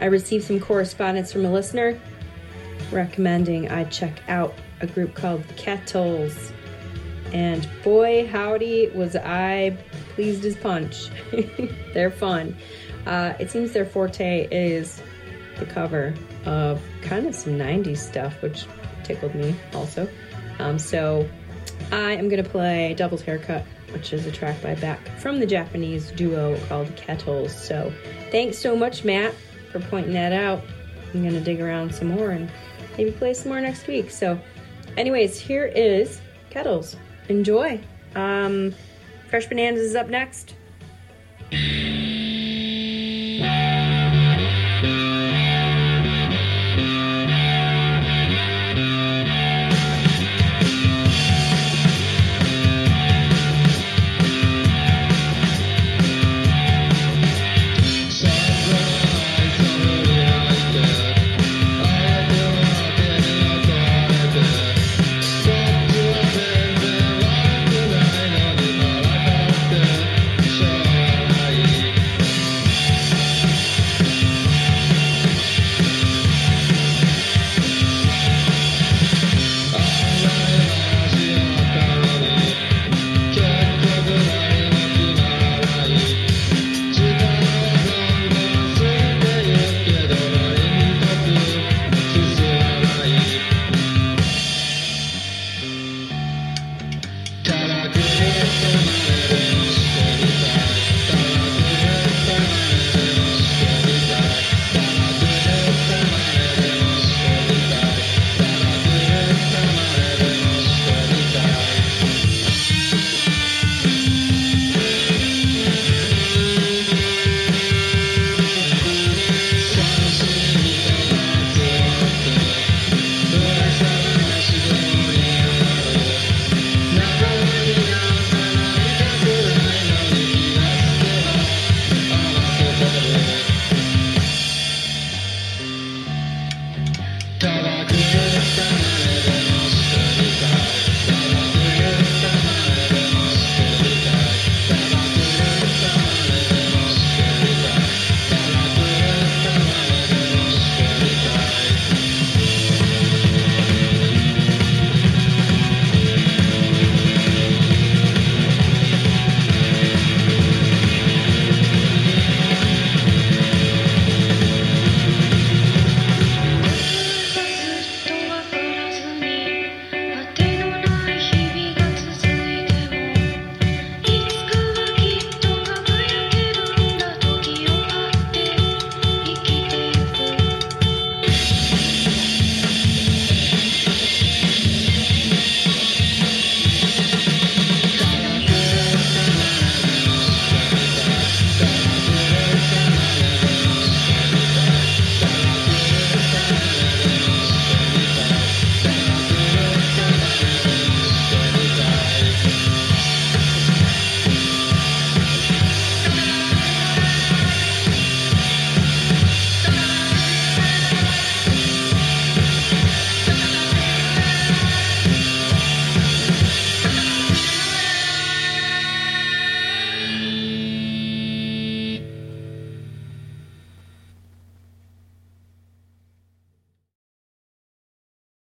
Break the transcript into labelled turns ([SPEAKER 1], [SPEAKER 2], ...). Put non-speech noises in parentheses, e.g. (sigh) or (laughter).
[SPEAKER 1] I received some correspondence from a listener recommending I check out a group called Kettles. And boy, howdy, was I pleased as punch. (laughs) They're fun. Uh, it seems their forte is the cover of kind of some 90s stuff, which tickled me also. Um, so I am going to play Devil's Haircut, which is a track by Beck from the Japanese duo called Kettles. So thanks so much, Matt, for pointing that out. I'm going to dig around some more and maybe play some more next week. So, anyways, here is Kettles. Enjoy. Um, Fresh Bananas is up next.